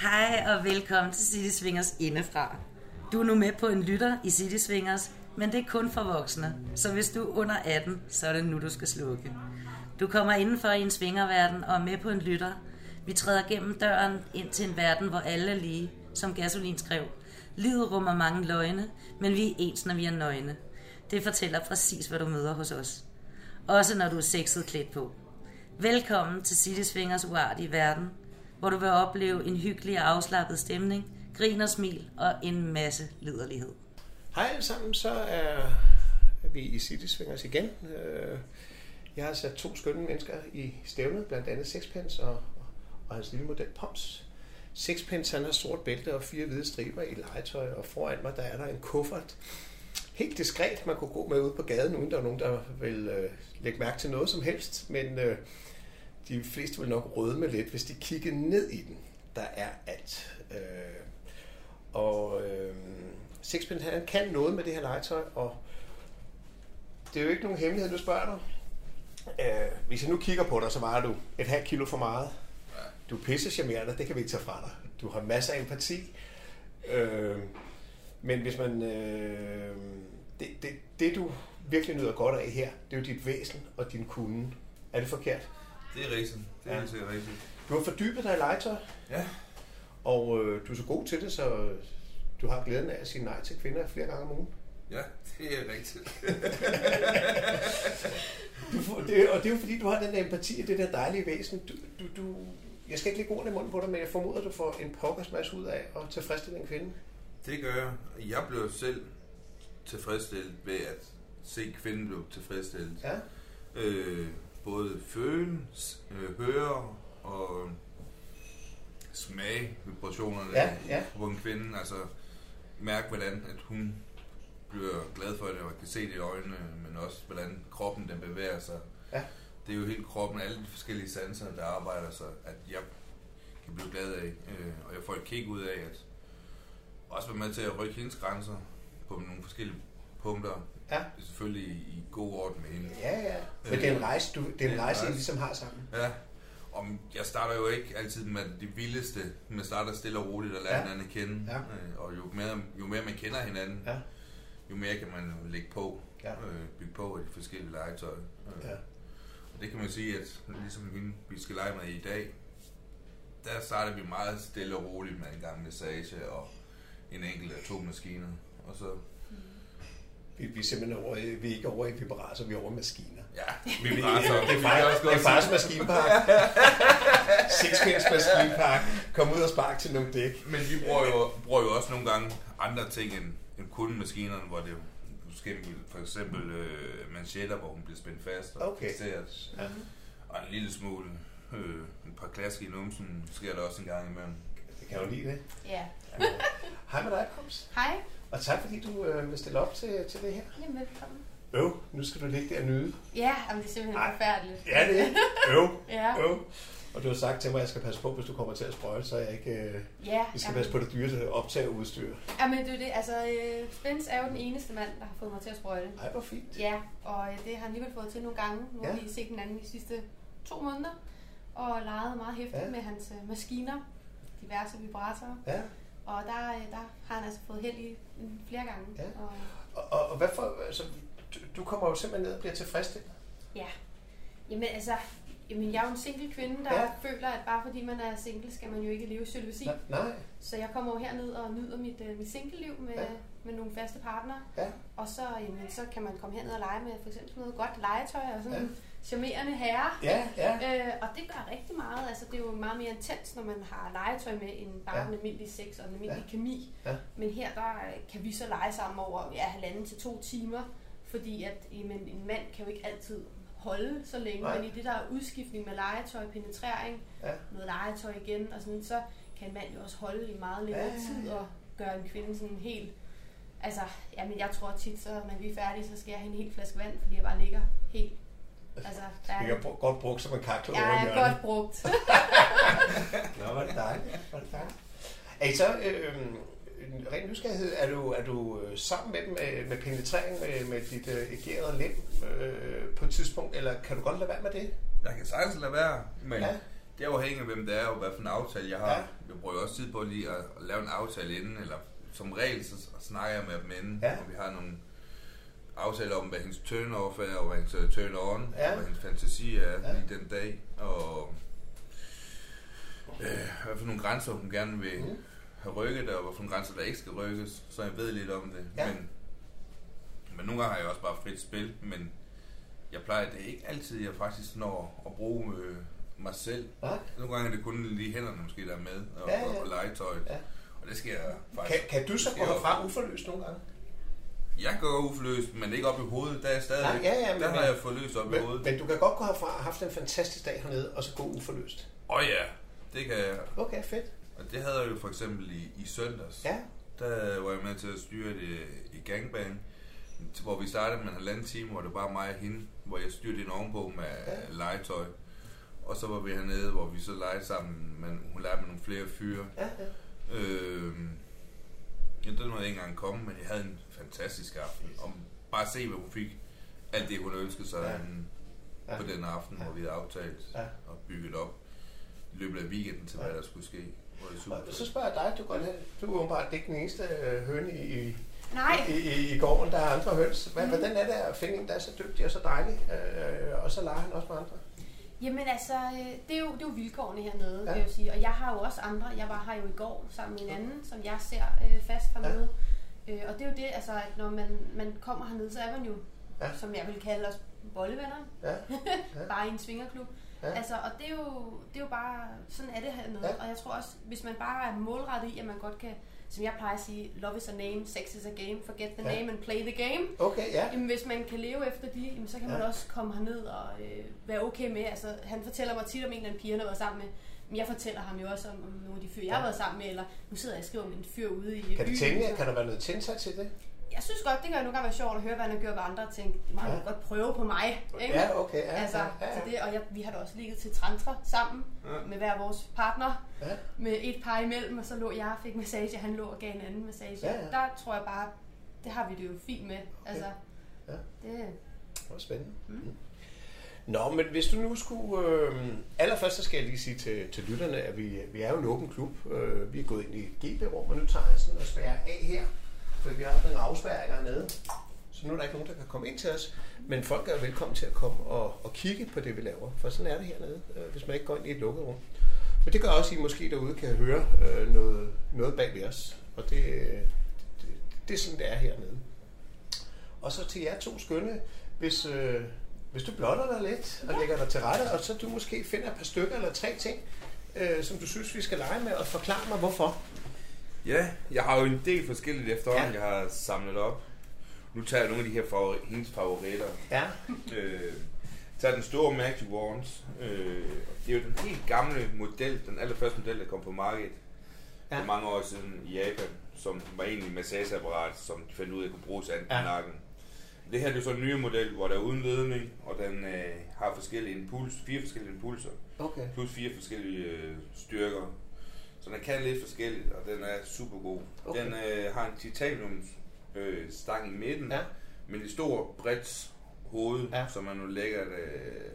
Hej og velkommen til City Swingers indefra. Du er nu med på en lytter i City Swingers, men det er kun for voksne. Så hvis du er under 18, så er det nu, du skal slukke. Du kommer indenfor i en svingerverden og er med på en lytter. Vi træder gennem døren ind til en verden, hvor alle er lige, som Gasolin skrev. Livet rummer mange løgne, men vi er ens, når vi er nøgne. Det fortæller præcis, hvad du møder hos os. Også når du er sexet klædt på. Velkommen til City Swingers uartige verden, hvor du vil opleve en hyggelig og afslappet stemning, grin og smil og en masse liderlighed. Hej alle sammen, så er vi i City Swingers igen. Øh, jeg har sat to skønne mennesker i stævnet, blandt andet Sixpence og, og hans lille model Poms. Sixpence han har sort bælte og fire hvide striber i legetøj, og foran mig der er der en kuffert. Helt diskret, man kunne gå med ud på gaden, uden der var nogen, der vil øh, lægge mærke til noget som helst, men øh, de fleste vil nok rødme lidt, hvis de kigger ned i den. Der er alt. Øh, og øh, Sixpence han kan noget med det her legetøj, og det er jo ikke nogen hemmelighed, du spørger dig. Øh, hvis jeg nu kigger på dig, så vejer du et halvt kilo for meget. Du er pisse charmerende, det kan vi ikke tage fra dig. Du har masser af empati. Øh, men hvis man... Øh, det, det, det, du virkelig nyder godt af her, det er jo dit væsen og din kunde. Er det forkert? Det er rigtigt. Det er Ja. sikkert rigtigt. Du har fordybet dig i legetøj, Ja, og øh, du er så god til det, så du har glæden af at sige nej til kvinder flere gange om ugen. ja, det er rigtigt. Du det, og det er jo fordi, du har den der empati og det der dejlige væsen. Du, du, du, jeg skal ikke lægge ordene i munden på dig, men jeg formoder, at du får en pokkers masse ud af at tilfredsstille en kvinde. Det gør jeg. Jeg blev selv tilfredsstillet ved at se kvinden blive tilfredsstillet. Ja, Øh, både føle, øh, høre og smage vibrationerne Ja, ja. på en kvinde. Altså mærke, hvordan at hun bliver glad for det og kan se det i øjnene, men også hvordan kroppen den bevæger sig. Ja. Det er jo hele kroppen, alle de forskellige sanser, der arbejder så, at jeg kan blive glad af. Øh, og jeg får et kig ud af, at også være med til at rykke hendes grænser på nogle forskellige punkter. Ja. Det er selvfølgelig i, god orden med hende. ja, ja. Men det er en rejse, du, det er en rejse, I ligesom har sammen. Ja, og jeg starter jo ikke altid med det vildeste, men starter stille og roligt og lærer Ja. ja. hinanden at kende. Ja. Øh, Og jo mere, jo mere man kender hinanden, Ja. jo mere kan man lægge på, Ja. øh, bygge på af de forskellige legetøj. Øh, Ja. Og det kan man sige, at ligesom hende, vi skal lege med i dag, der starter vi meget stille og roligt med en gang massage og en enkelt eller to maskiner. Og så, Vi, vi er simpelthen over, i- vi er ikke over i vibrator, vi er over i maskiner. ja, Vi, vi det, er også det er faktisk maskinpark. Sixpence maskinpark. Kom ud og spark til nogle dæk. Men vi bruger jo, bruger jo også nogle gange andre ting end, end kun maskinerne, hvor det måske for eksempel øh, manchetter, hvor hun bliver spændt fast og Okay. fixeret. Ja. Og en lille smule, øh, et par klasker i numsen, sker der også en gang imellem. Det kan jo lide det. Ja. Hej med dig, Pops. Hej. Og tak fordi du øh, vil stille op til, til det her. Jamen, velkommen. Øv, nu skal du ligge der og nyde. Ja, jamen, det er simpelthen Ej. forfærdeligt. Ja, det er. Øv, Ja, øv. Og du har sagt til mig, at jeg skal passe på, hvis du kommer til at sprøjle, så jeg ikke... Øh, ja. vi skal jamen, passe på det dyre optageudstyr. Jamen, det er det. Altså, øh, Spence er jo den eneste mand, der har fået mig til at sprøjte. Ej, hvor fint. Ja, og øh, det har han alligevel fået til nogle gange. Nu har Ja. vi set hinanden de sidste to måneder, og leget meget hæftigt Ja. med hans øh, maskiner, diverse vibratorer. Ja. Og der, øh, der har han altså fået held i flere gange. Ja. Og, Og, og, og hvad for... Altså, du, du kommer jo simpelthen ned og bliver tilfredsstillet. ja. Jamen altså, jamen, jeg er jo en single kvinde, der Ja. føler, at bare fordi man er single, skal man jo ikke leve jalousi. Nej, nej. Så jeg kommer jo herned og nyder mit, øh, mit single-liv med, Ja. med nogle faste partnere. Ja. Og så, jamen, så kan man komme herned og lege med for eksempel noget godt legetøj og sådan Ja. Charmerende herrer. Ja, ja. Øh, og det gør rigtig meget. Altså, det er jo meget mere intens, når man har legetøj med, end bare Ja. en almindelig sex og en almindelig Ja. kemi. Ja. Men her, der kan vi så lege sammen over ja, halvanden til to timer. Fordi at jamen, en mand kan jo ikke altid holde så længe, Nej. men i det der er udskiftning med legetøj, penetrering, Ja. noget legetøj igen, og sådan, så kan en mand jo også holde i meget længere Ja, ja, ja. tid og gøre en kvinde sådan helt... Altså, jamen jeg tror tit, så når vi er færdige, så skal jeg have en hel flaske vand, fordi jeg bare ligger helt... Altså, der Det er, er godt brugt som en kakkel over jeg er godt brugt. Nå, var det dejligt. Var det dejligt. Er I så, øh, en ren nysgerrighed, er du, er du øh, sammen med dem med, med penetrering med, med dit øh, egerede lem øh, på et tidspunkt, eller kan du godt lade være med det? Jeg kan sagtens lade være, men Ja. det er afhængigt af, hvem det er, og hvad for en aftale jeg har. Ja. Ja. Jeg bruger jo også tid på lige at, at lave en aftale inden, eller som regel, så snakker jeg med dem inden, Ja. og vi har nogle aftaler om, hvad hendes turn-off er, og hvad hendes øh, turn-on, Ja. og hvad hendes fantasi er Ja. ja. lige den dag, og øh, hvad for nogle grænser hun gerne vil Mm. have rykket, og hvad for nogle grænser, der ikke skal rykkes, så jeg ved lidt om det. Ja. Men, men nogle gange har jeg også bare frit spil, men jeg plejer, det ikke altid, jeg faktisk når at bruge øh, mig selv. Nej. Nogle gange er det kun lige hænderne måske, der er med, og, Ja, ja, ja. ja. og legetøjet. Ja. Ja. Og det sker Kan, faktisk. kan du så gå herfra uforløst nogle gange? Jeg går uforløst, men ikke op i hovedet. Der er jeg stadigvæk. Nej, ja, ja, men- der har jeg fået løst op i Men, hovedet. men du kan godt gå herfra og have haft en fantastisk dag hernede, og så gå uforløst. Åh oh, ja, det kan jeg. Okay, fedt. Og det havde jeg jo for eksempel i, i søndags. Ja, Der var jeg med til at styre det i gangbang, hvor vi startede med en halvanden time, hvor det var bare mig og hende, hvor jeg styrte en ovenpå med Ja. legetøj. Og så var vi hernede, hvor vi så legede sammen, men hun legede med nogle flere fyre. ja, ja. Øh, ja, den måtte ikke engang komme, men jeg havde en fantastisk aften. Og bare se, hvad hun fik. Alt det, hun ønskede sig Ja. ja. Ja. på den aften, Ja. hvor vi havde aftalt Ja. og bygget op i løbet af weekenden til, Ja. hvad der skulle ske. Hvor det super Og så spørger jeg dig, du, godt, du er åbenbart ikke den eneste øh, høne i, i, Nej, i, i, i gården, der er andre høns. Hvad, mm. Hvordan er det at finde en, der er så dygtig og så dejlig, øh, og så leger han også med andre? Jamen altså, øh, det er jo, det er jo vilkårene hernede, Ja. ja. vil jeg sige. Og jeg har jo også andre. Jeg var her jo i går sammen med en anden, som jeg ser øh, fast hernede. Ja. Øh, og det er jo det, altså, at når man, man kommer hernede, så er man jo, Ja. ja. som jeg vil kalde os, bollevenner. Ja, Bare i en svingerklub. Ja. Ja. Altså, og det er, jo, det er jo bare, sådan er det hernede. Ja. Ja. Og jeg tror også, hvis man bare er målrettet i, at man godt kan, som jeg plejer at sige, love is a name, sex is a game, forget the Ja. name and play the game. okay, ja. Jamen, hvis man kan leve efter de, jamen, så kan man Ja. også komme herned og øh, være okay med. Altså, han fortæller mig tit om en eller anden pige, han har været sammen med. Men jeg fortæller ham jo også om, om nogle af de fyre, jeg har været sammen med. Eller nu sidder jeg og skriver om en fyr ude i Kan byen. det tænke, kan der være noget tændsat til det? Jeg synes godt, det kan jo nogle gange være sjovt at høre, hvad han har gjort ved andre, og tænke, det må Ja. godt prøve på mig. Ikke? Ja, okay, ja, altså, ja, ja, Så det, og jeg, vi har da også ligget til tantra sammen Ja. med hver vores partner, ja. med et par imellem, og så lå jeg og fik massage, og han lå og gav en anden massage. Ja, ja. Der tror jeg bare, det har vi det jo fint med. Altså, Ja. det, var spændende. Mm. Mm. Nå, men hvis du nu skulle... Øh, allerførst så skal jeg lige sige til, til lytterne, at vi, vi er jo en åben klub. Øh, vi er gået ind i et GB-rum, og nu tager jeg sådan og spærrer af her. For vi har haft en afspærring hernede. Så nu er der ikke nogen, der kan komme ind til os. Men folk er velkommen til at komme og, og kigge på det, vi laver. For sådan er det hernede, øh, hvis man ikke går ind i et lukket rum. Men det gør også, at I måske derude kan høre øh, noget, noget bag ved os. Og det, det, det er sådan, det er hernede. Og så til jer to skønne, hvis, øh, hvis du blotter dig lidt og lægger dig til rette, og så du måske finder et par stykker eller tre ting, øh, som du synes, vi skal lege med, og forklare mig, hvorfor. Ja, jeg har jo en del forskelligt efterhånden, Ja. jeg har samlet op. Nu tager jeg nogle af de her favori- hendes favoritter. Ja, Øh, tager den store Magic Wands. Øh, det er jo den helt gamle model, den allerførste model, der kom på markedet Ja. for mange år siden i Japan, som var egentlig et massageapparat, som de fandt ud af at kunne bruges Ja. ja. nakken. Det her det er så en ny model, hvor der er uden ledning, og den øh, har forskellige impuls, fire forskellige impulser, okay. plus fire forskellige øh, styrker. Så den kan lidt forskelligt, og den er super god. Okay. Den øh, har en titanium øh, stang i midten, Ja. men et stort bredt hoved, Ja. ja. som er noget lækkert øh,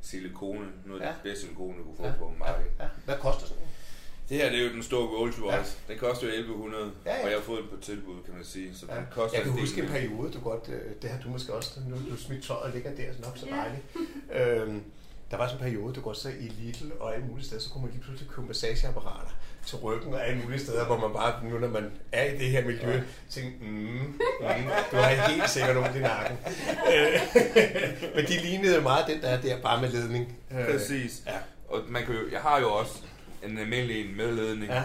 silikone, noget af Ja. det bedste silikone, du kunne få Ja. ja. på markedet. Ja. Hvad koster sådan en? Det her det er jo den store Rolls Royce. Ja. Ja. Den koster jo 1100, Ja, ja. og jeg har fået den på tilbud, kan man sige. Så Ja. den koster Jeg kan del huske en periode, du godt, øh, det har du måske også, nu du smidt tøjet og ligger der, så nok så Ja. dejligt. øhm, der var sådan en periode, du godt så i Lidl og alle mulige steder, så kunne man lige pludselig købe massageapparater til ryggen og alle mulige steder, hvor man bare, nu når man er i det her miljø, ja. tænker, mm, mm, du har helt sikkert ondt i nakken. Øh, Men de lignede meget den, der er der, bare med ledning. Præcis. Ja. Og man kan jo, jeg har jo også en almindelig en med ledning. Ja,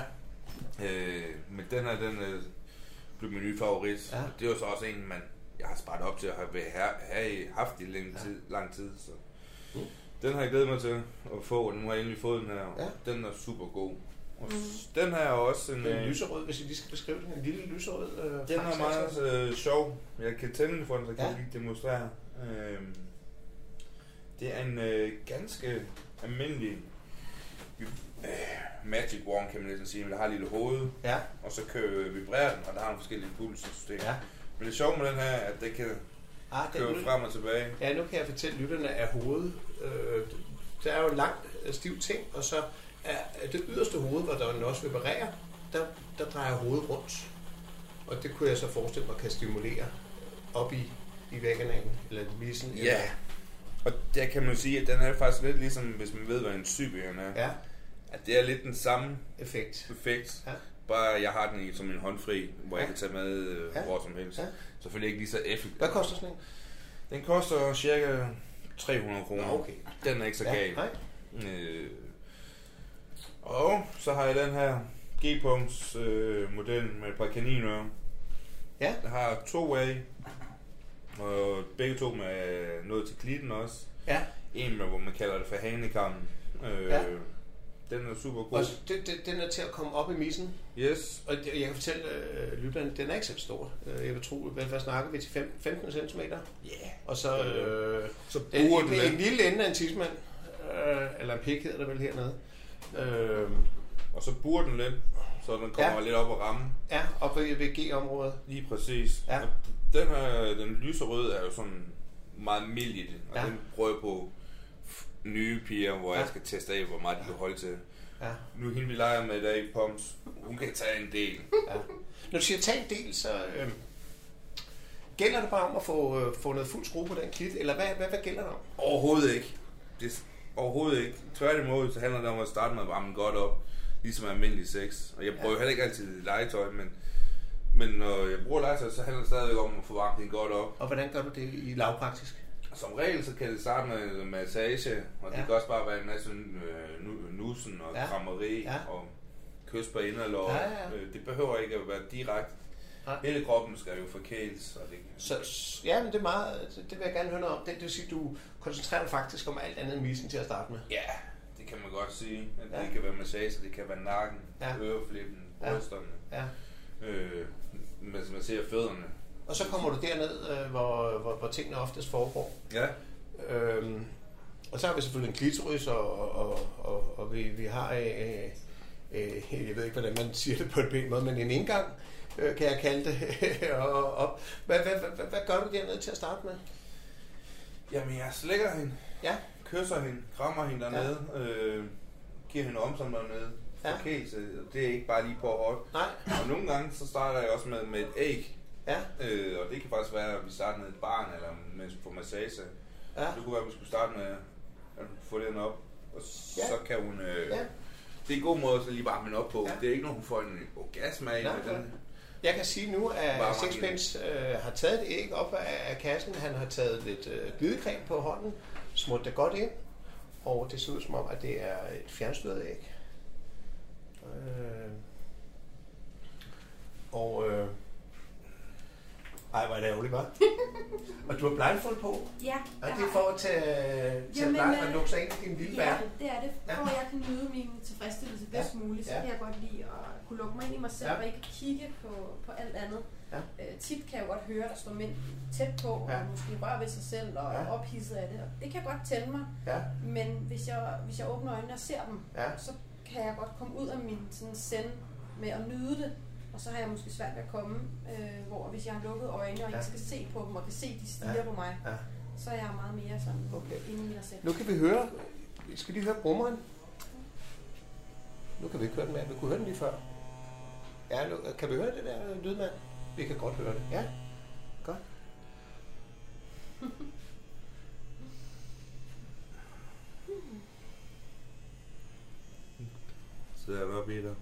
Øh, men den her, den øh, blev min nye favorit. Ja. Ja. Det er jo så også en, man, jeg har sparet op til at have, have, have haft i lang tid. Ja. Lang tid så. Mm. Den har jeg glædet mig til at få, og nu har jeg endelig fået den her. Ja. Den er super god. Og Mm. den her er også en... er øh, lyserød, hvis I lige skal beskrive den, en lille lyserød. Øh, Den er Frankrig, meget øh, sjov. Jeg kan tænde den for den, så kan Ja. jeg lige demonstrere. Øh, det er en øh, ganske almindelig øh, magic wand, kan man næsten sige. Men der har et lille hoved, Ja, og så kører vibrerer den, og der har nogle forskellige impulssystemer. ja. Men det sjove med den her, er, at det kan Ah, den, køre frem og tilbage. Ja, nu kan jeg fortælle lytterne, at hovedet, øh, der er jo en lang, øh, stiv ting, og så er er det yderste hoved, hvor der også vibrerer, der, der drejer hovedet rundt. Og det kunne jeg så forestille mig kan stimulere op i, i vægkanalen, eller missen. Ja, Eller, og der kan man sige, at den er faktisk lidt ligesom, hvis man ved, hvad en sybian er. ja, At det er lidt den samme effekt. effekt. Ja. Bare jeg har den i som en håndfri, hvor jeg Ja. kan tage med øh, Ja. hvor som helst. Ja. Selvfølgelig ikke lige så effektivt. Hvad koster sådan en? Den koster cirka 300 kroner. Okay. Den er ikke så gal. nej. Øh, og så har jeg den her G-punkts øh, model med et par kaninører. Ja. Jeg har to af, og begge to med noget til klitten også. Ja, En med, hvor man kalder det for hanekammen. Øh, Ja. Den er super god. og det, det, den er til at komme op i missen. Yes. Og det- jeg kan fortælle øh, lytterne, den er ikke så stor. Øh, Jeg vil tro, hvad, hvad snakker vi til? Fem- 15 cm? Ja. Og så øh, Så en, bruger en, den en lidt. lille ende af en tidsmand. Øh, eller en pik hedder det vel hernede. Øh, Og så burer den lidt, så den kommer Ja. lidt op og ramme. ja, op ved, ved G-området. Lige præcis. Ja. Og den her, den lyserøde er jo sådan meget mild i det. Og Ja. den prøver jeg på nye piger, hvor ja. Jeg skal teste af, hvor meget de kan holde til. Ja, Nu hende vi leger med i dag, Poms, hun kan tage en del. ja. Når du siger tag en del, så øh, gælder det bare om at få, øh, få noget fuld skrue på den klit, eller hvad, hvad, hvad gælder det om? Overhovedet ikke. Det er overhovedet ikke. Tværtimod, så handler det om at starte med at varme godt op, ligesom almindelig sex. Og jeg bruger Ja. heller ikke altid legetøj, men, men når jeg bruger legetøj, så handler det stadigvæk om at få varmet den godt op. Og hvordan gør du det i lavpraktisk? Som regel, så kan det starte med massage, og det Ja. kan også bare være en masse øh, nu- nussen og Ja. ja. krammeri Ja. og kys på inderlår. Ja, ja, ja. Øh, Det behøver ikke at være direkte. Nej. Hele kroppen skal jo forkæles. Og det, Så ja, men det er meget, det, det vil jeg gerne høre noget om. Det, det vil sige, du koncentrerer dig faktisk om alt andet end missen til at starte med. ja, det kan man godt sige. Ja. Det kan være massage, det kan være nakken, Ja. ja. øreflippen, Ja. brysterne. Ja. Øh, hvis man ser fødderne. Og så kommer du derned, øh, hvor, hvor, hvor tingene oftest foregår. Ja, Øhm, og så har vi selvfølgelig en klitoris, og, og, og, og vi, vi har, øh, øh, jeg ved ikke, hvordan man siger det på en pæn måde, men en indgang, øh, kan jeg kalde det. og, og, hvad, hvad, hvad, hvad, gør du dernede til at starte med? jamen jeg slækker hende, Ja, kysser hende, krammer hende dernede, ja. øh, giver hende omsom dernede. Ja. Ja. Forkælelse, det er ikke bare lige på hårdt. nej, Og nogle gange så starter jeg også med, med et æg, ja, øh, og det kan faktisk være, at vi starter med et barn, eller mens vi får massage. ja, Det kunne være, at vi skulle starte med at få den op, og Ja. så kan hun... Øh, ja. Det er en god måde at så lige varme den op på. Ja. Det er ikke noget, hun får en orgasme af. Nej, den, Jeg kan sige nu, at Sixpence øh, har taget et æg op af, af kassen. Han har taget lidt øh, glidecreme på hånden, smurt det godt ind, og det ser ud som om, at det er et fjernstyret æg. Øh, og øh, ej, hvor er det ærgerligt, hva'? og du har blindfold på, Ja, og det er for at tage, tage Jamen, blind og øh, lukke sig ind i din lille Ja, verden. det er det. Ja. For at jeg kan nyde min tilfredsstillelse bedst Ja. muligt, så Ja. kan jeg godt lide at kunne lukke mig ind i mig selv Ja. og ikke kigge på, på alt andet. Ja. Øh, tit kan jeg godt høre, der står mænd tæt på, Ja. og måske rører ved sig selv og Ja. er ophidset af det. Og det kan godt tænde mig, Ja, men hvis jeg, hvis jeg åbner øjnene og ser dem, ja, så kan jeg godt komme ud af min sådan, send med at nyde det. Og så har jeg måske svært ved at komme, øh, hvor hvis jeg har lukket øjnene og Ja. ikke skal se på dem og kan se, de stiger Ja. på mig, ja. så er jeg meget mere sådan Okay. inde i mig selv. Nu kan vi høre, vi skal lige høre brummeren. Nu kan vi ikke høre den mere, vi kunne høre den lige før. Ja, nu, kan vi høre det der lydmand? Vi kan godt høre det. Ja, godt. så er jeg oppe i dig.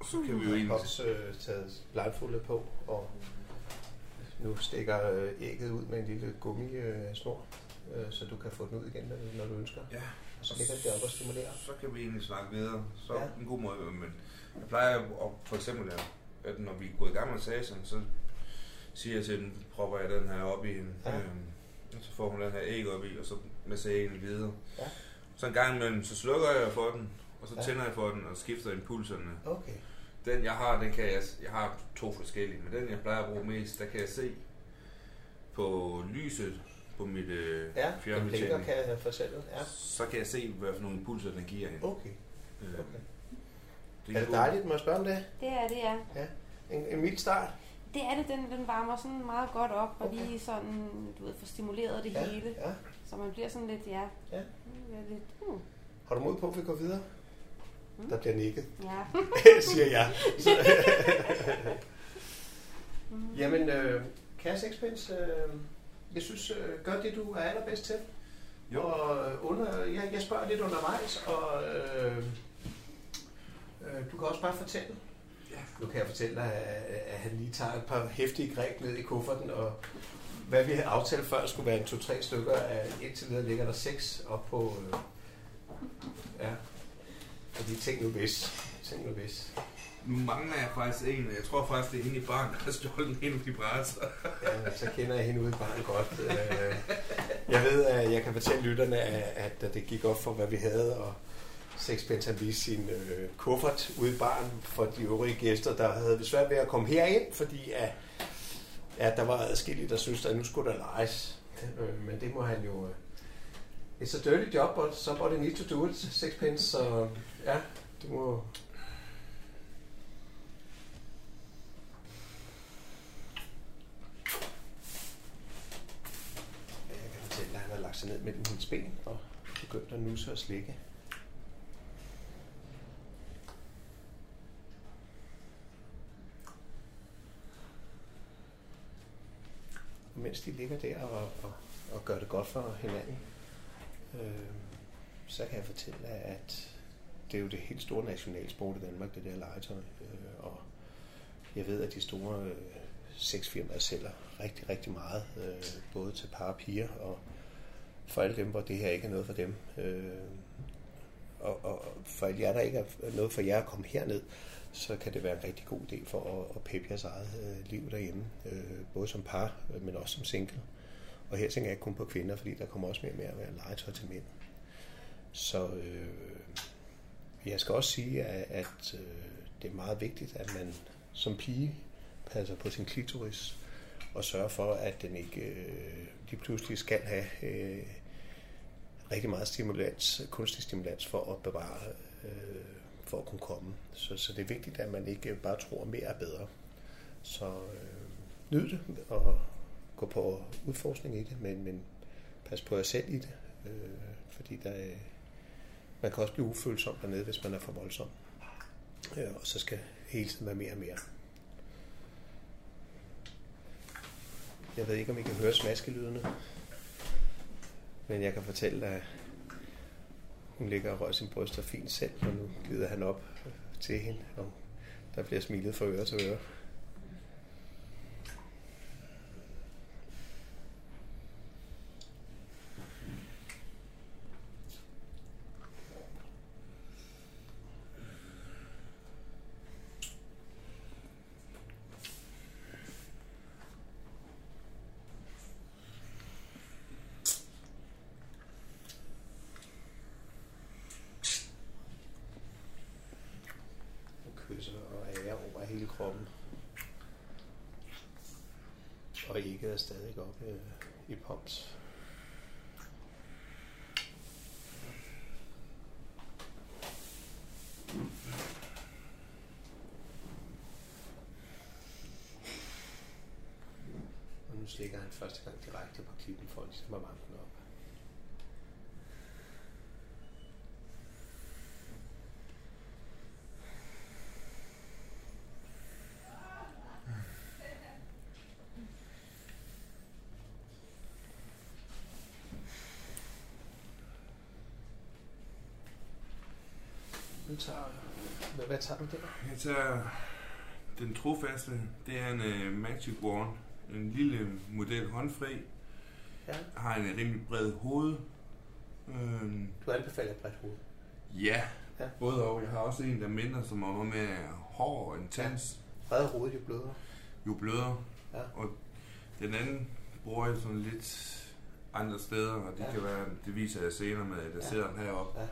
Nu Så kan vi jo egentlig... Pops øh, taget på, og nu stikker øh, ægget ud med en lille gummisnor, øh, så du kan få den ud igen, når- du ønsker. Ja, Og så ligger det deroppe og stimulerer. så kan vi egentlig snakke videre. Så Ja. en god måde. Men jeg plejer at, for eksempel, at- når vi går i gang med massagen, så siger jeg til den, propper jeg den her op i hende. Ja. Og så får hun den her æg op i, og så hende videre. Ja. Så en gang imellem, så slukker jeg for den, og så ja. tænder jeg for den, og skifter impulserne. Okay. Den jeg har, den kan jeg, jeg har to forskellige, men den jeg plejer at bruge mest, der kan jeg se på lyset på mit øh, Ja, fjernbetjening. kan jeg fortælle. Ja. Så kan jeg se, hvad for nogle impulser den giver hende. Okay. Øh, okay. Det Er det dejligt, må jeg spørge om det? Det er det, ja. En, en mild start? Det er det, den, den varmer sådan meget godt op, og Okay. lige sådan, du ved, får stimuleret det Ja, hele. ja. Så man bliver sådan lidt, ja. Ja. Mm, er lidt, hmm, Har du mod på, at vi går videre? Mm. Der bliver nikket, ja. siger jeg. Så. Jamen, øh, kære Sexpence, øh, jeg synes, øh, gør det, du er allerbedst til. Jo. Og øh, under, jeg, jeg spørger lidt undervejs, og øh, øh, du kan også bare fortælle. Ja. Nu kan jeg fortælle dig, at, at han lige tager et par hæftige greb ned i kufferten, og hvad vi havde aftalt før skulle være en to-tre stykker, af indtil videre ligger der seks op på... Øh, ja, fordi tænk nu hvis. Tænk nu hvis. Nu mangler jeg faktisk en. Jeg tror faktisk, det er hende i barn, der har stjålet en vibrator. Ja, så kender jeg hende ude i barn godt. Øh, Jeg ved, at jeg kan fortælle lytterne, at det gik op for, hvad vi havde, og Sexpence han viste sin øh, kuffert ude i barn for de øvrige gæster, der havde vi svært ved at komme herind, fordi at, at der var adskillige, der syntes, at nu skulle der lejes. Øh, men det må han jo... Øh, it's a dirty job, but somebody need to do it, Sexpence, så ja, det må... Jeg kan fortælle, at han har lagt sig ned mellem hendes ben og begyndt at nusse og slikke. Og mens de ligger der og, og, og gør det godt for hinanden, øh, så kan jeg fortælle, at det er jo det helt store nationalsport i Danmark, det der legetøj. Øh, og jeg ved, at de store øh, sexfirmaer sælger rigtig, rigtig meget, øh, både til par og piger, og for alle dem, hvor det her ikke er noget for dem. Øh, og, og for alle jer, der ikke er noget for jer at komme herned, så kan det være en rigtig god idé for at, at peppe jeres eget øh, liv derhjemme, øh, både som par, øh, men også som single. Og her tænker jeg ikke kun på kvinder, fordi der kommer også mere og mere at være legetøj til mænd. Så øh, jeg skal også sige, at, at øh, det er meget vigtigt, at man som pige passer på sin klitoris og sørger for, at den ikke øh, lige pludselig skal have øh, rigtig meget stimulans, kunstig stimulans for at bevare, øh, for at kunne komme. Så, så det er vigtigt, at man ikke bare tror, at mere er bedre. Så øh, nyd det og gå på udforskning i det, men, men pas på jer selv i det, øh, fordi der, er- man kan også blive ufølsom dernede, hvis man er for voldsom. Ja, og så skal hele tiden være mere og mere. Jeg ved ikke, om I kan høre smaskelydene, men jeg kan fortælle, at hun ligger og rører sin bryster fint selv, og nu glider han op til hende, og der bliver smilet fra øre til øre. og kysser og ærer over hele kroppen. Og ikke er stadig oppe øh, i Pops. Og nu stikker han første gang direkte på klippen for ligesom at varme den op. tager, hvad, hvad tager du der? Jeg tager den trofaste. Det er en uh, Magic Wand. En lille model håndfri. Ja. Har en rimelig bred hoved. Øhm, Du anbefaler et bredt hoved. ja, Ja. både og. Jeg har også en, der er mindre, som er med hård og intens. Bred hoved, jo blødere. Jo blødere. Ja. Og den anden bruger jeg sådan lidt andre steder, og det Ja. ja. kan være, det viser jeg senere med, at jeg Ja. ja. sidder den heroppe. Ja.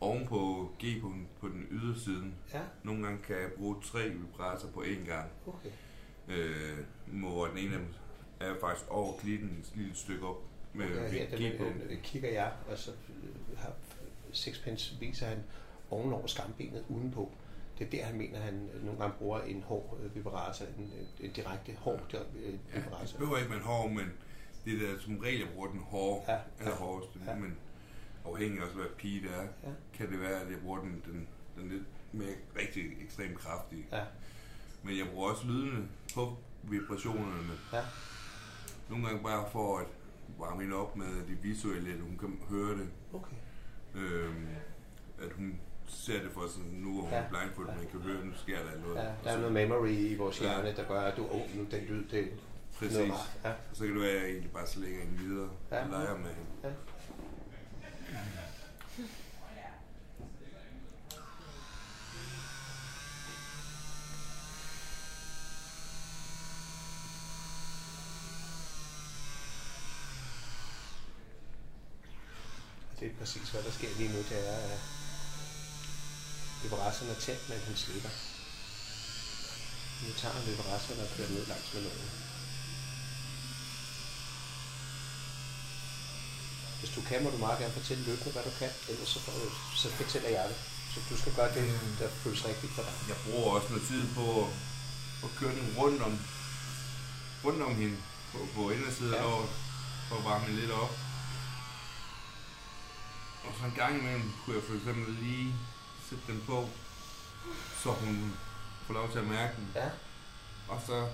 Oven på G-punkten på den ydersiden. Ja, Nogle gange kan jeg bruge tre vibrator på én gang. okay. Øh, hvor den ene af dem er faktisk over klitten et lille stykke op med okay med her den, G-punkten. øh, kigger jeg, og så øh, har Sixpence viser han ovenover skambenet udenpå. det er der, han mener, han nogle gange bruger en hård øh, vibrator, en, en, direkte hård øh, Ja, det vibrator. behøver ikke være en hård, men det er da som regel, jeg bruger den hårde, Ja, ja, hårdeste. ja. Men afhængig af også, hvad pige det er, Ja. kan det være, at jeg bruger den, den, den lidt mere rigtig ekstremt kraftige. Ja, Men jeg bruger også lydene på vibrationerne. ja, Nogle gange bare for at varme hende op med det visuelle, at hun kan høre det. okay. Øhm, at hun ser det for sig nu, hvor hun Ja, er blindfolded, ja. man kan høre, nu sker der noget. Ja, der er så- noget memory i vores Ja. hjerne, der gør, at du, nu den lyd, det er Præcis. noget. Ja, så kan det være, at jeg egentlig bare så hende videre Ja. og leger med hende. ja. Det er præcis, hvad der sker lige nu. Det er, at vibratoren er tæt, men han slipper. Nu tager han vibratoren og kører ned langs med noget. Hvis du kan, må du meget gerne fortælle løbende, hvad du kan. Ellers så, får, så fortæller jeg det. Så du skal gøre det, der føles rigtigt for dig. Jeg bruger også noget tid på at, køre den rundt om, rundt om hende på, på indersiden Ja. for at varme lidt op. Så en gang imellem kunne jeg for eksempel lige sætte den på, så hun får lov til at mærke den. Ja, Og så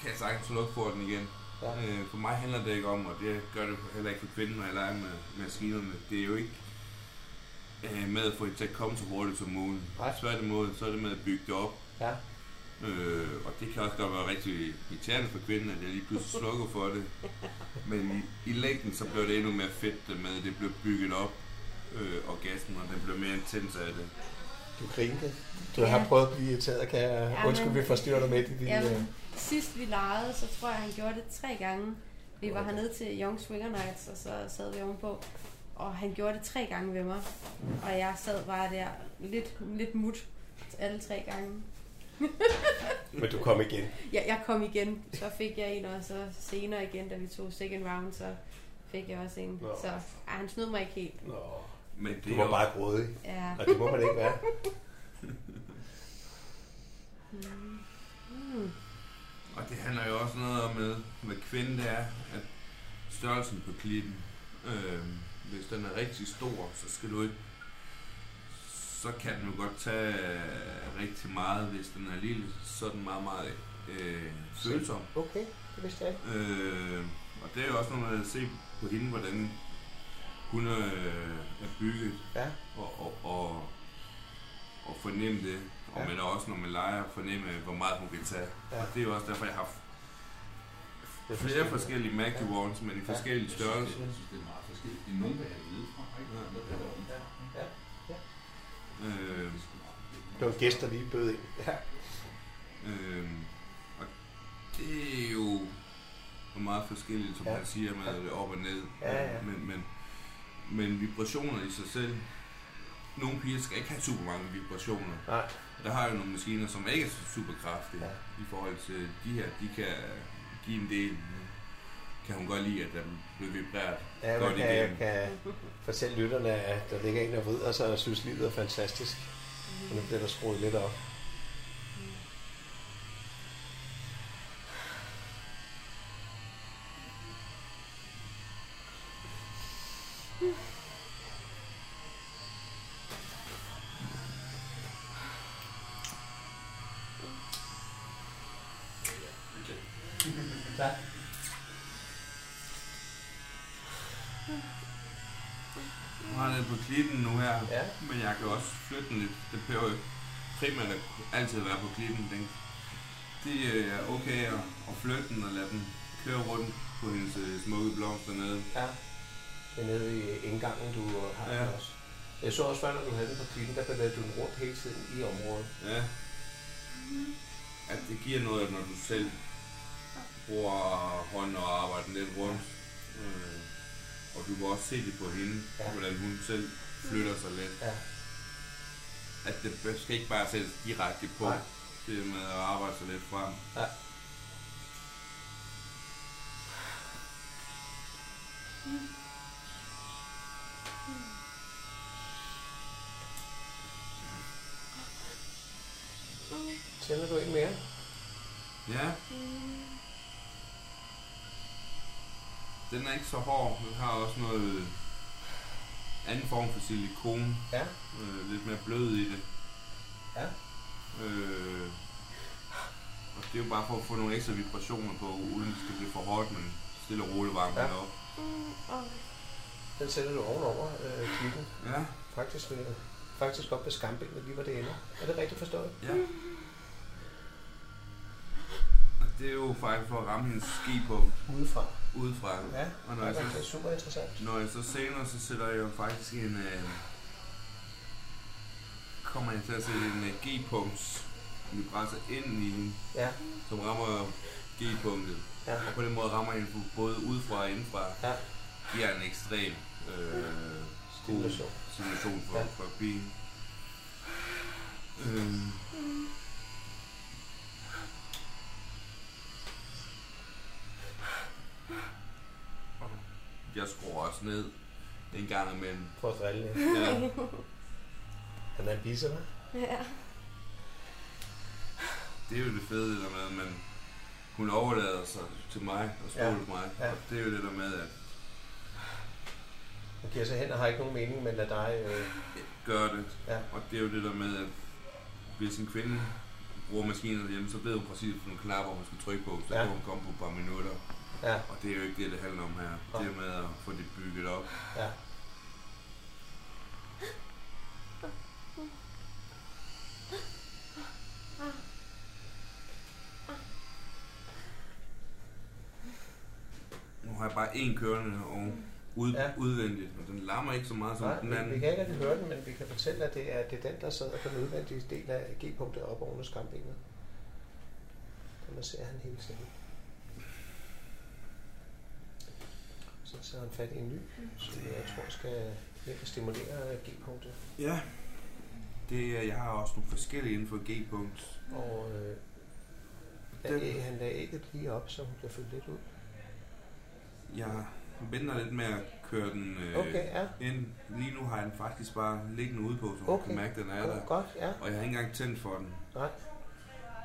kan jeg sagtens slukke for den igen. ja. Øh, for mig handler det ikke om, og det gør det heller ikke for kvinden, når jeg leger med maskinerne. Det er jo ikke øh, med at få det til at komme så hurtigt som muligt. Nej. Tværtimod, så er det med at bygge det op. Ja, Øh, og det kan også godt være rigtig irriterende for kvinden, at jeg lige pludselig slukker for det. Men i, i længden, så blev det endnu mere fedt det med, at det blev bygget op, øh, orgasmen, og den blev mere intens af det. du grinte. Du Ja. har prøvet at blive irriteret, kan jeg... Ja, Undskyld, vi forstyrrer dig midt i din... øh, Jamen, sidst vi legede, så tror jeg, han gjorde det tre gange. Vi var hernede til Young Swinger Nights, og så sad vi ovenpå. Og han gjorde det tre gange ved mig. Og jeg sad bare der lidt, lidt mut alle tre gange. Men du kom igen. Ja, jeg kom igen, så fik jeg en, og så senere igen, da vi tog second round, så fik jeg også en. Nå. Så ej, han snød mig ikke helt. Nå, Men det du var jo- bare grådig. Ja. Og det må man ikke være. Mm. Og det handler jo også noget om med, hvad kvinde det er, at størrelsen på klitten, øh, hvis den er rigtig stor, så skal du ikke, så kan den jo godt tage rigtig meget. Hvis den er lille, så er den meget, meget øh, følsom. Okay, det vidste jeg ikke. Øh, og det er jo også noget med at se på hende, hvordan hun øh, er bygget, Ja, og, og, og, og fornemme det. Og Ja. men også når man leger, fornemme, hvor meget hun kan tage. Ja. Og det er jo også derfor, jeg har haft er flere forskellige Magic Ja. Wands, men i Ja. forskellige størrelser. Jeg synes, det er meget forskelligt. Det er nogen, der Øh, Det var en gæst, der lige bød ind. Ja. øh, og det er jo meget forskelligt, som Ja. han siger, med Ja. op og ned. Ja, ja. Men, men, men vibrationer i sig selv, nogle piger skal ikke have super mange vibrationer. Nej, Der har jeg nogle maskiner, som ikke er så super kraftige ja. i forhold til de her. De kan give en del. Kan hun godt lide, at der bliver vibreret ja, godt man kan, igennem. kan fortælle lytterne, at der ligger en og vrider sig og synes, livet er fantastisk. Og nu bliver der skruet lidt op. Tak. Nu har jeg det på klitten nu her, Ja. men jeg kan også flytte den lidt. Det behøver jo primært at altid være på klitten. Den, det er okay at, at flytte den og lade den køre rundt på hendes øh, smukke blomster nede. Ja. Det er nede i indgangen, du har ja. Også. Jeg så også før, når du havde den på klitten, der bevægede du den rundt hele tiden i området. Ja. At det giver noget, når du selv bruger hånden og arbejder lidt rundt. Øh, og du kan også se det på hende, Ja. hvordan hun selv flytter sig lidt. Ja. At det skal ikke bare sættes direkte på. Nej. Det med at arbejde sig lidt frem. Ja. Tænder du en mere? Ja. Den er ikke så hård. Den har også noget anden form for silikon. Ja. Øh, lidt mere blød i det. Ja. Øh, og det er jo bare for at få nogle ekstra vibrationer på, uden det skal blive for hårdt, men stille og roligt varme Ja. op. Den sætter du ovenover øh, klippen. Ja, Faktisk, ved, faktisk op ved skambenet, lige hvor det ender. Er det rigtigt forstået? ja. Og det er jo faktisk for at ramme hendes skipunkt Udefra. Udefra. Ja, Og når det er så, super interessant. når jeg så senere, så sætter jeg jo faktisk en... Øh, kommer jeg til at sætte en øh, G-punkts vibrator ind i hende, Ja, som rammer G-punktet. ja, Og på den måde rammer jeg hende både udefra og indenfra. ja. Giver en ekstrem øh, god stimulation for, Ja. for pigen. Øh, og jeg skruer også ned en gang imellem. For at drille lidt. Ja, Han er en bisse, hva'? Ja. det er jo det fede det der med, at man, hun overlader sig til mig og stoler Ja. på mig. Ja. Og det er jo det der med, at Han giver sig hen og har ikke nogen mening, men lader dig... Øh, gøre det. Ja. Og det er jo det der med, at hvis en kvinde bruger maskinen derhjemme, så ved hun præcis, hvilke knapper hun skal trykke på, så ja. kan hun komme på et par minutter. Ja, Og det er jo ikke det, det handler om her. Nej. Det er med at få det bygget op. ja. Nu har jeg bare én kørende og ud, Ja. ja. udvendigt, og den larmer ikke så meget som Nej, den anden. vi kan ikke rigtig høre den, men vi kan fortælle, at det er, det er den, der sidder på den udvendige del af G-punktet op under skambenet. Der man ser han hele tiden. Så tager han fat i en ny, som jeg tror skal hjem og stimulere G-punktet. Ja. Det er, jeg har også nogle forskellige inden for G-punkt. Og øh, Den- den, han lagde ægget lige op, så hun bliver fyldt lidt ud. Jeg venter lidt med at køre den øh, Okay, ja. ind. Lige nu har jeg den faktisk bare liggende ude på, så hun Okay. kan mærke, at den er der. Godt, ja. Og jeg har ikke engang tændt for den. Nej.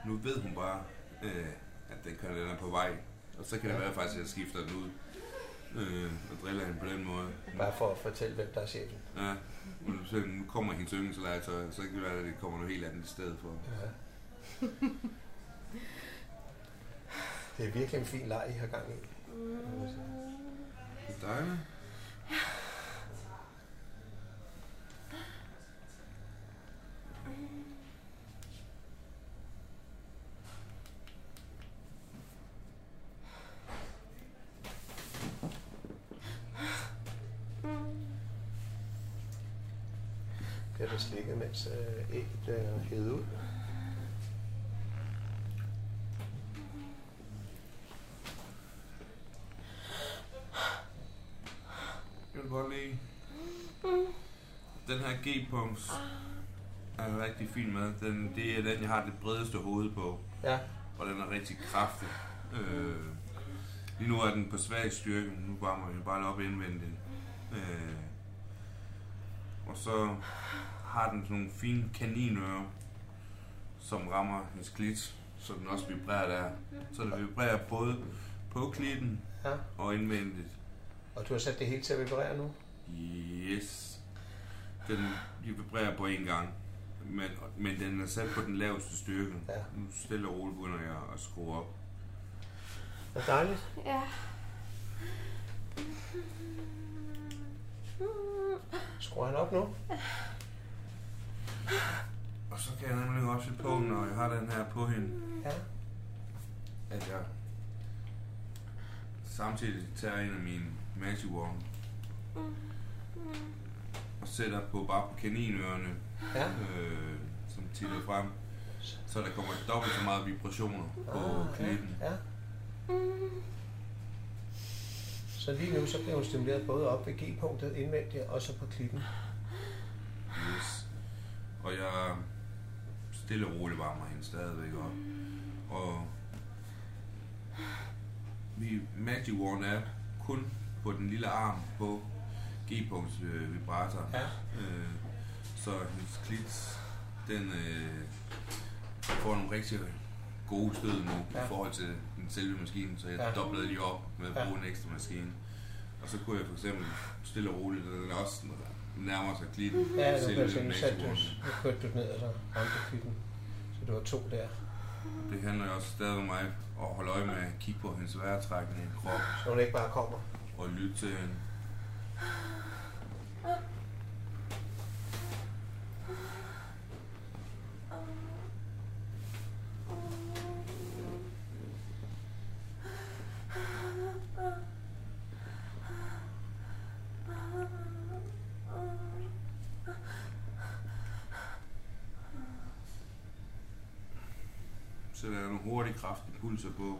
Nu ved hun bare, øh, at den, kan, den er på vej. Og så kan det Ja. være faktisk, at jeg skifter den ud. Øh, og driller hende på den måde. Bare for at fortælle, hvem der er chefen. Ja. Nu, så nu kommer hendes yndlingslegetøj, så kan det være, at det kommer noget helt andet i stedet for. Ja. det er virkelig en fin leg, I har gang i. Det er dejligt. Bliver der slikket, mens øh, ægget bliver hævet ud. Jeg godt lide. Den her G-punkt er rigtig fin med. Den, det er den, jeg har det bredeste hoved på. Ja, Og den er rigtig kraftig. Øh, lige nu er den på svag styrke, nu varmer vi bare op indvendigt. Øh, og så har den sådan nogle fine kaninører, som rammer hendes klit, så den også vibrerer der. Så det vibrerer både på klitten ja. og indvendigt. Og du har sat det hele til at vibrere nu? Yes. Den de vibrerer på en gang. Men, men den er sat på den laveste styrke. Ja. Nu stille og roligt begynder jeg at skrue op. Det er dejligt. Ja. Skruer han op nu? Og så kan jeg nemlig også på, når jeg har den her på hende, Ja. at jeg samtidig tager en af mine Magic Wand og sætter på bare på kaninørerne, Ja. øh, som titter frem, så der kommer dobbelt så meget vibrationer på Ah, ja. klippen. ja. Så lige nu så bliver hun stimuleret både op ved G-punktet indvendigt og så på klippen. Og jeg stille og roligt varmer hende stadigvæk op. Og vi Magic Wand er kun på den lille arm på G-punkts øh, vibrator. Ja. Øh, så hendes klit, den, øh, får nogle rigtig gode stød nu ja. Ja. i forhold til den selve maskine, så jeg Ja. ja. doblede lige op med at Ja. bruge en ekstra maskine. Og så kunne jeg for eksempel stille og roligt, den også nærmer sig klitten. Ja, kan selve jeg se, nu satte du, nu kørte du ned, og så ramte du kvitten. Så du var to der. Det handler jo også stadig om mig at holde øje med at kigge på hendes vejrtrækning, krop Så hun ikke bare kommer. og lytte til hende. Så der er nogle hurtige, impulser på.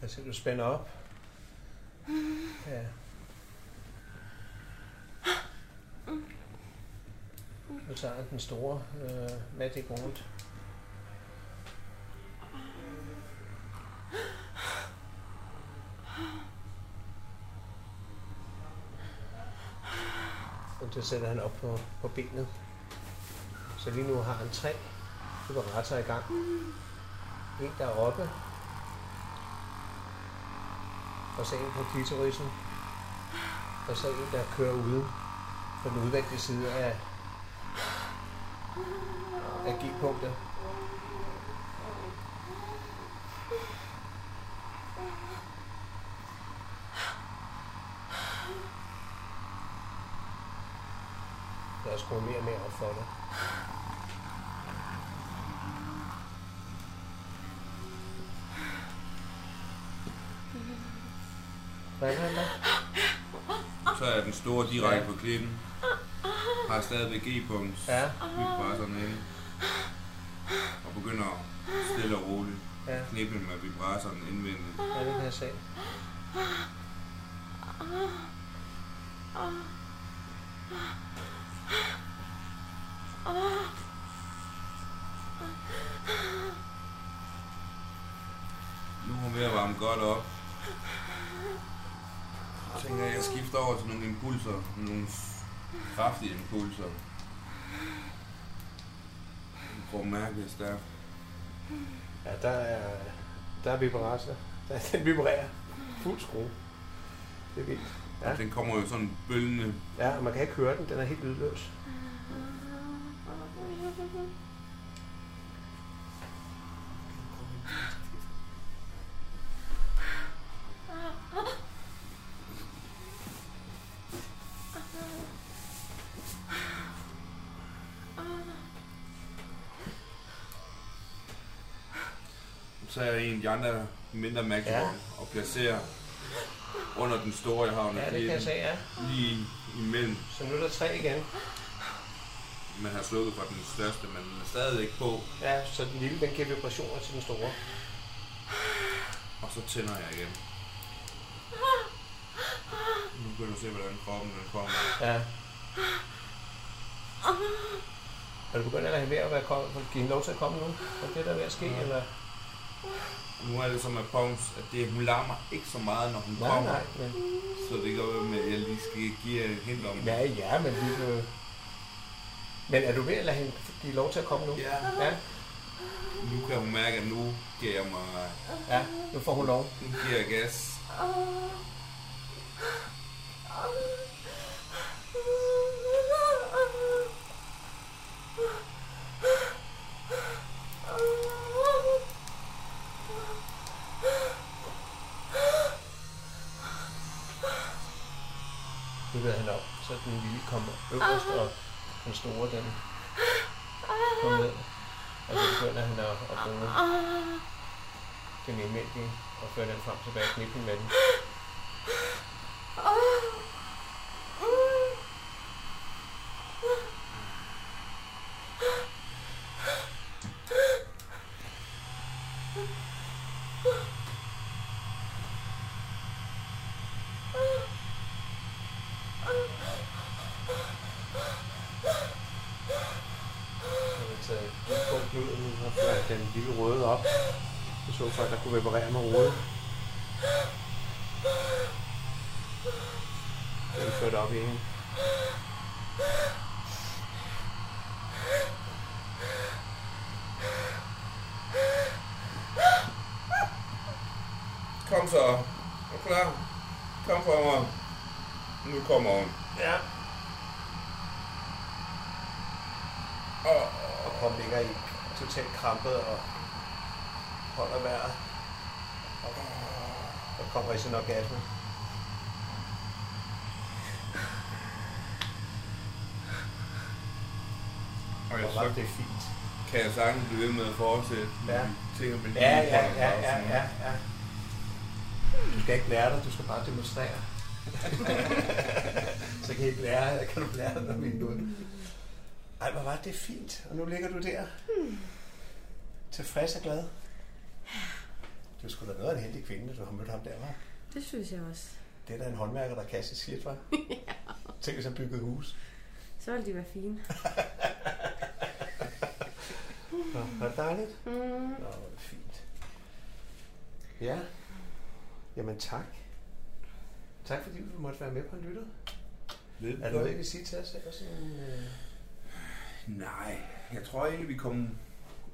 Kan se, du spænder op. Ja. Nu tager den store øh, Magic Wand. Så sætter han op på, på benet. Så lige nu har han tre vibratorer i gang. En der er oppe, og så en på klitorisen, og så en, der kører ude på den udvendige side af, af G-punktet. Lad os skrue mere og mere op for det. Hvad er der? Så er den store direkte på klitten. Har stadigvæk G-punkt. Ja, Vibratorerne inde. Og begynder stille og roligt ja, knippe med vibratoren indvendigt. ja, det kan jeg se. Nu er hun ved at varme godt op. Så tænker jeg, at jeg skifter over til nogle impulser. Nogle kraftige impulser. Du får mærke stærkt. Ja, der er, der er vibrator. Der, den vibrerer. Fuld skrue. Det er vildt. Ja. Ja. Den kommer jo sådan bølgende. Ja, og man kan ikke høre den. Den er helt lydløs. Så er en af de andre mindre maximum Ja. og placerer under den store, jeg har under Ja, det kan jeg se, ja. Lige imellem. Så nu er der tre igen. Man har slukket for den største, men den er stadigvæk på. Ja, så den lille, den giver vibrationer til den store. Og så tænder jeg igen. Nu kan du se, hvordan kroppen den kommer. Ja. Er du begyndt at have ved at være kommet? Give lov til at komme nu? Er det der er ved at ske, Ja. eller? Nu er det som med Pons, at det, hun larmer ikke så meget, når hun Nej, kommer. nej, men... Så det går jo med, at jeg lige skal give et hint om Ja, ja, men vi vil... Men er du ved at lade hende give lov til at komme nu? Ja. Ja, Nu kan hun mærke, at nu giver jeg mig... ja nu får hun lov. Nu giver jeg gas. Ved han op, så den lille kommer øverst, og den store, den kommer ned. Og så begynder han at, at bruge den indvendige og føre den frem tilbage, knippe den med den. Så har vi taget så folk, der kunne vibrere med hovedet. Den førte op i hende. Kom så. Er du klar? Kom for mig. Nu kommer hun. Ja. Åh, Og Pom ligger i totalt krampet og I sin orgasme. Og jeg var så det fint. kan jeg sagtens blive ved med at fortsætte. Ja. Tænker Ja, ja, ja, ja, sådan ja, ja. Du skal ikke lære dig, du skal bare demonstrere. Så kan jeg ikke lære, kan du lære dig, er ude. Ej, hvor var det fint. Og nu ligger du der. Tilfreds og glad. Du er sgu da noget af en heldig kvinde, du har mødt ham der, var. Det synes jeg også. Det er da en håndværker, der kan sit skidt, var. Tænk, hvis han byggede hus. Så ville de være fine. Nå, var det dejligt? Mm. Nå, er det fint. Ja. Jamen tak. Tak fordi du måtte være med på en lytter. Er der noget, I vil sige til os? Eller sådan, øh... Nej, jeg tror egentlig, vi kom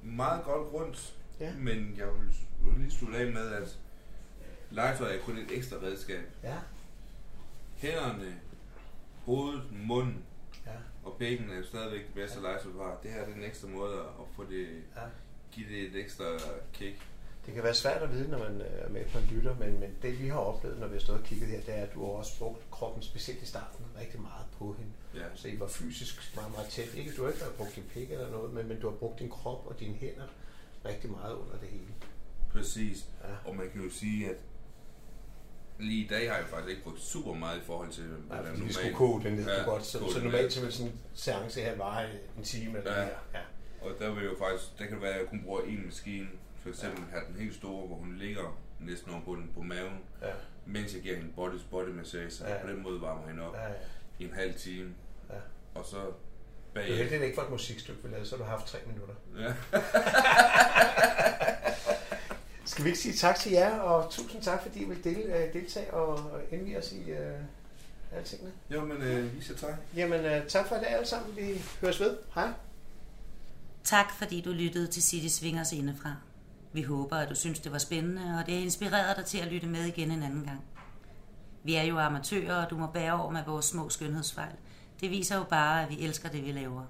meget godt rundt. Ja. Men jeg vil vil lige slutte af med, at legetøj er kun et ekstra redskab. Ja. Hænderne, hovedet, munden Ja. og bækken er jo stadigvæk det bedste legetøj, du har. Det her er den ekstra måde at få det, ja. give det et ekstra kick. Det kan være svært at vide, når man øh, er med på en lytter, men, men det vi har oplevet, når vi har stået og kigget her, det er, at du har også brugt kroppen, specielt i starten, rigtig meget på hende. Ja. Så I var fysisk meget, meget tæt. Ikke, du har ikke brugt din pik eller noget, men, men du har brugt din krop og dine hænder rigtig meget under det hele. Præcis. Ja. Og man kan jo sige, at lige i dag har jeg faktisk ikke brugt super meget i forhold til, hvad Nej, der er normalt. skulle koge den lidt Ja, ja, godt. Så, så normalt så vil sådan en seance her vare en time eller Ja. mere. Ja. Og der vil jo faktisk, der kan det være, at jeg kun bruger en maskine. For eksempel have den helt store, hvor hun ligger næsten over på, den, på maven, Ja. mens jeg giver hende body body massage, så Ja. på den måde varmer hende op Ja, ja. i en halv time. Ja. Og så Det er bag... heldigt, ikke var et musikstykke, vi lavede, så har du haft tre minutter. Ja. Skal vi ikke sige tak til jer, og tusind tak, fordi I vil del, øh, deltage og indvige os i øh, alle tingene. Jo, men øh, vi siger tak. Jamen, øh, tak for det alle sammen. Vi høres ved. Hej. Tak fordi du lyttede til City Swingers indefra. Vi håber, at du synes, det var spændende, og det har inspireret dig til at lytte med igen en anden gang. Vi er jo amatører, og du må bære over med vores små skønhedsfejl. Det viser jo bare, at vi elsker det, vi laver.